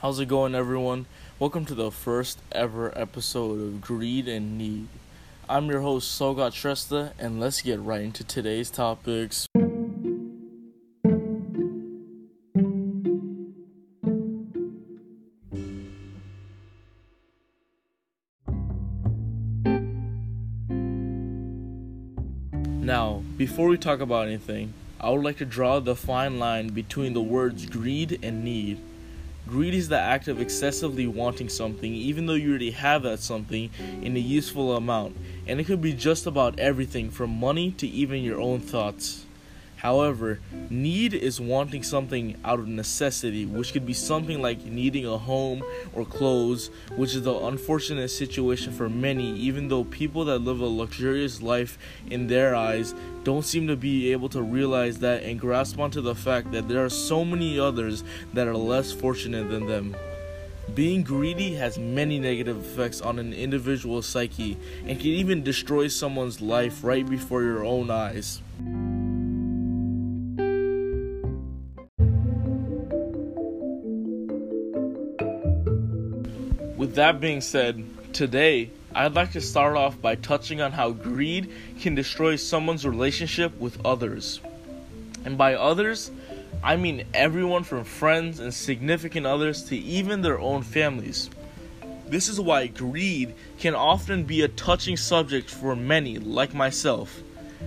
How's it going, everyone? Welcome to the first ever episode of Greed and Need. I'm your host, Sogat Shrestha, and let's get right into today's topics. Now, before we talk about anything, I would like to draw the fine line between the words greed and need. Greed is the act of excessively wanting something, even though you already have that something in a useful amount, and it could be just about everything from money to even your own thoughts. However, need is wanting something out of necessity, which could be something like needing a home or clothes, which is the unfortunate situation for many, even though people that live a luxurious life in their eyes don't seem to be able to realize that and grasp onto the fact that there are so many others that are less fortunate than them. Being greedy has many negative effects on an individual's psyche and can even destroy someone's life right before your own eyes. That being said, today I'd like to start off by touching on how greed can destroy someone's relationship with others. And by others, I mean everyone from friends and significant others to even their own families. This is why greed can often be a touching subject for many, like myself.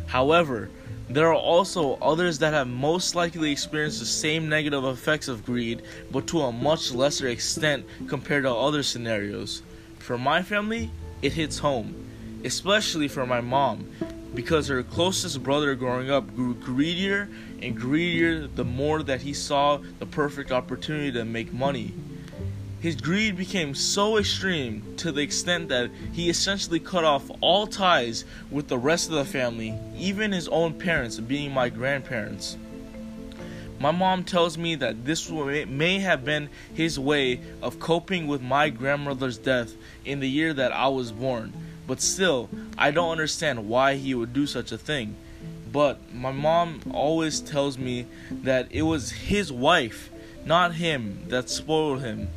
However, there are also others that have most likely experienced the same negative effects of greed, but to a much lesser extent compared to other scenarios. For my family, it hits home, especially for my mom, because her closest brother growing up grew greedier and greedier the more that he saw the perfect opportunity to make money. His greed became so extreme to the extent that he essentially cut off all ties with the rest of the family, even his own parents, being my grandparents. My mom tells me that this may have been his way of coping with my grandmother's death in the year that I was born, but still, I don't understand why he would do such a thing. But my mom always tells me that it was his wife, not him, that spoiled him.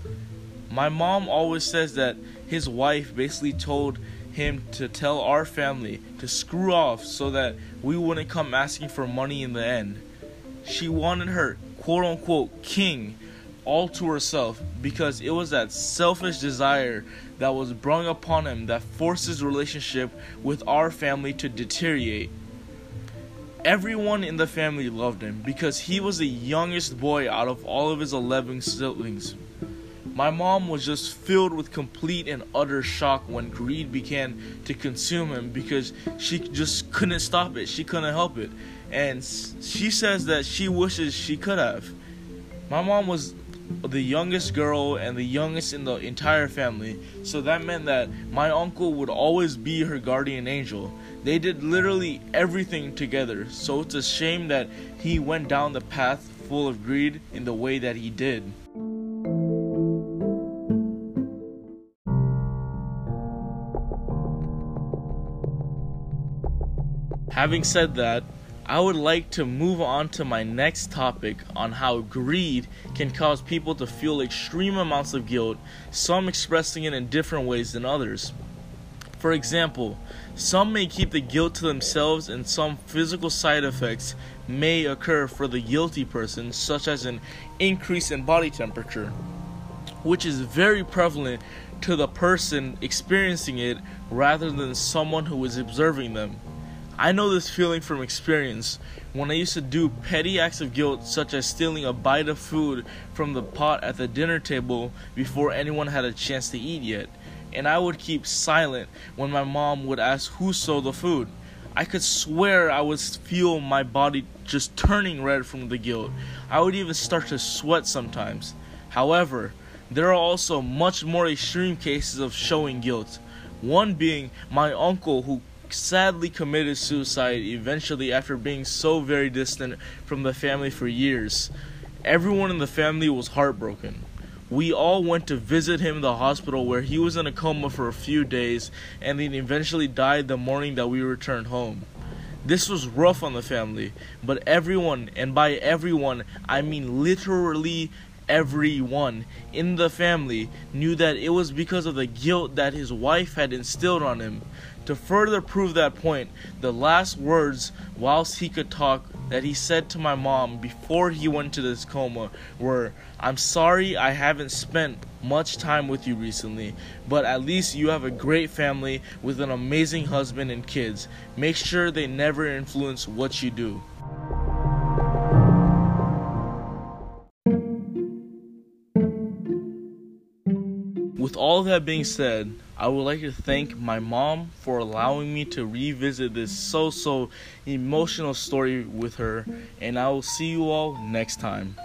My mom always says that his wife basically told him to tell our family to screw off so that we wouldn't come asking for money in the end. She wanted her quote unquote king all to herself because it was that selfish desire that was brung upon him that forced his relationship with our family to deteriorate. Everyone in the family loved him because he was the youngest boy out of all of his 11 siblings. My mom was just filled with complete and utter shock when greed began to consume him because she just couldn't stop it. She couldn't help it. And she says that she wishes she could have. My mom was the youngest girl and the youngest in the entire family, so that meant that my uncle would always be her guardian angel. They did literally everything together, so it's a shame that he went down the path full of greed in the way that he did. Having said that, I would like to move on to my next topic on how greed can cause people to feel extreme amounts of guilt, some expressing it in different ways than others. For example, some may keep the guilt to themselves, and some physical side effects may occur for the guilty person, such as an increase in body temperature, which is very prevalent to the person experiencing it rather than someone who is observing them. I know this feeling from experience when I used to do petty acts of guilt, such as stealing a bite of food from the pot at the dinner table before anyone had a chance to eat yet. And I would keep silent when my mom would ask who stole the food. I could swear I would feel my body just turning red from the guilt. I would even start to sweat sometimes. However, there are also much more extreme cases of showing guilt. One being my uncle who sadly committed suicide eventually after being so very distant from the family for years. Everyone in the family was heartbroken. We all went to visit him in the hospital where he was in a coma for a few days and then eventually died the morning that we returned home. This was rough on the family, but everyone, and by everyone, I mean literally everyone in the family knew that it was because of the guilt that his wife had instilled on him. To further prove that point, the last words, whilst he could talk, that he said to my mom before he went to this coma were, I'm sorry I haven't spent much time with you recently, but at least you have a great family with an amazing husband and kids. Make sure they never influence what you do. All that being said, I would like to thank my mom for allowing me to revisit this so so emotional story with her, and I will see you all next time.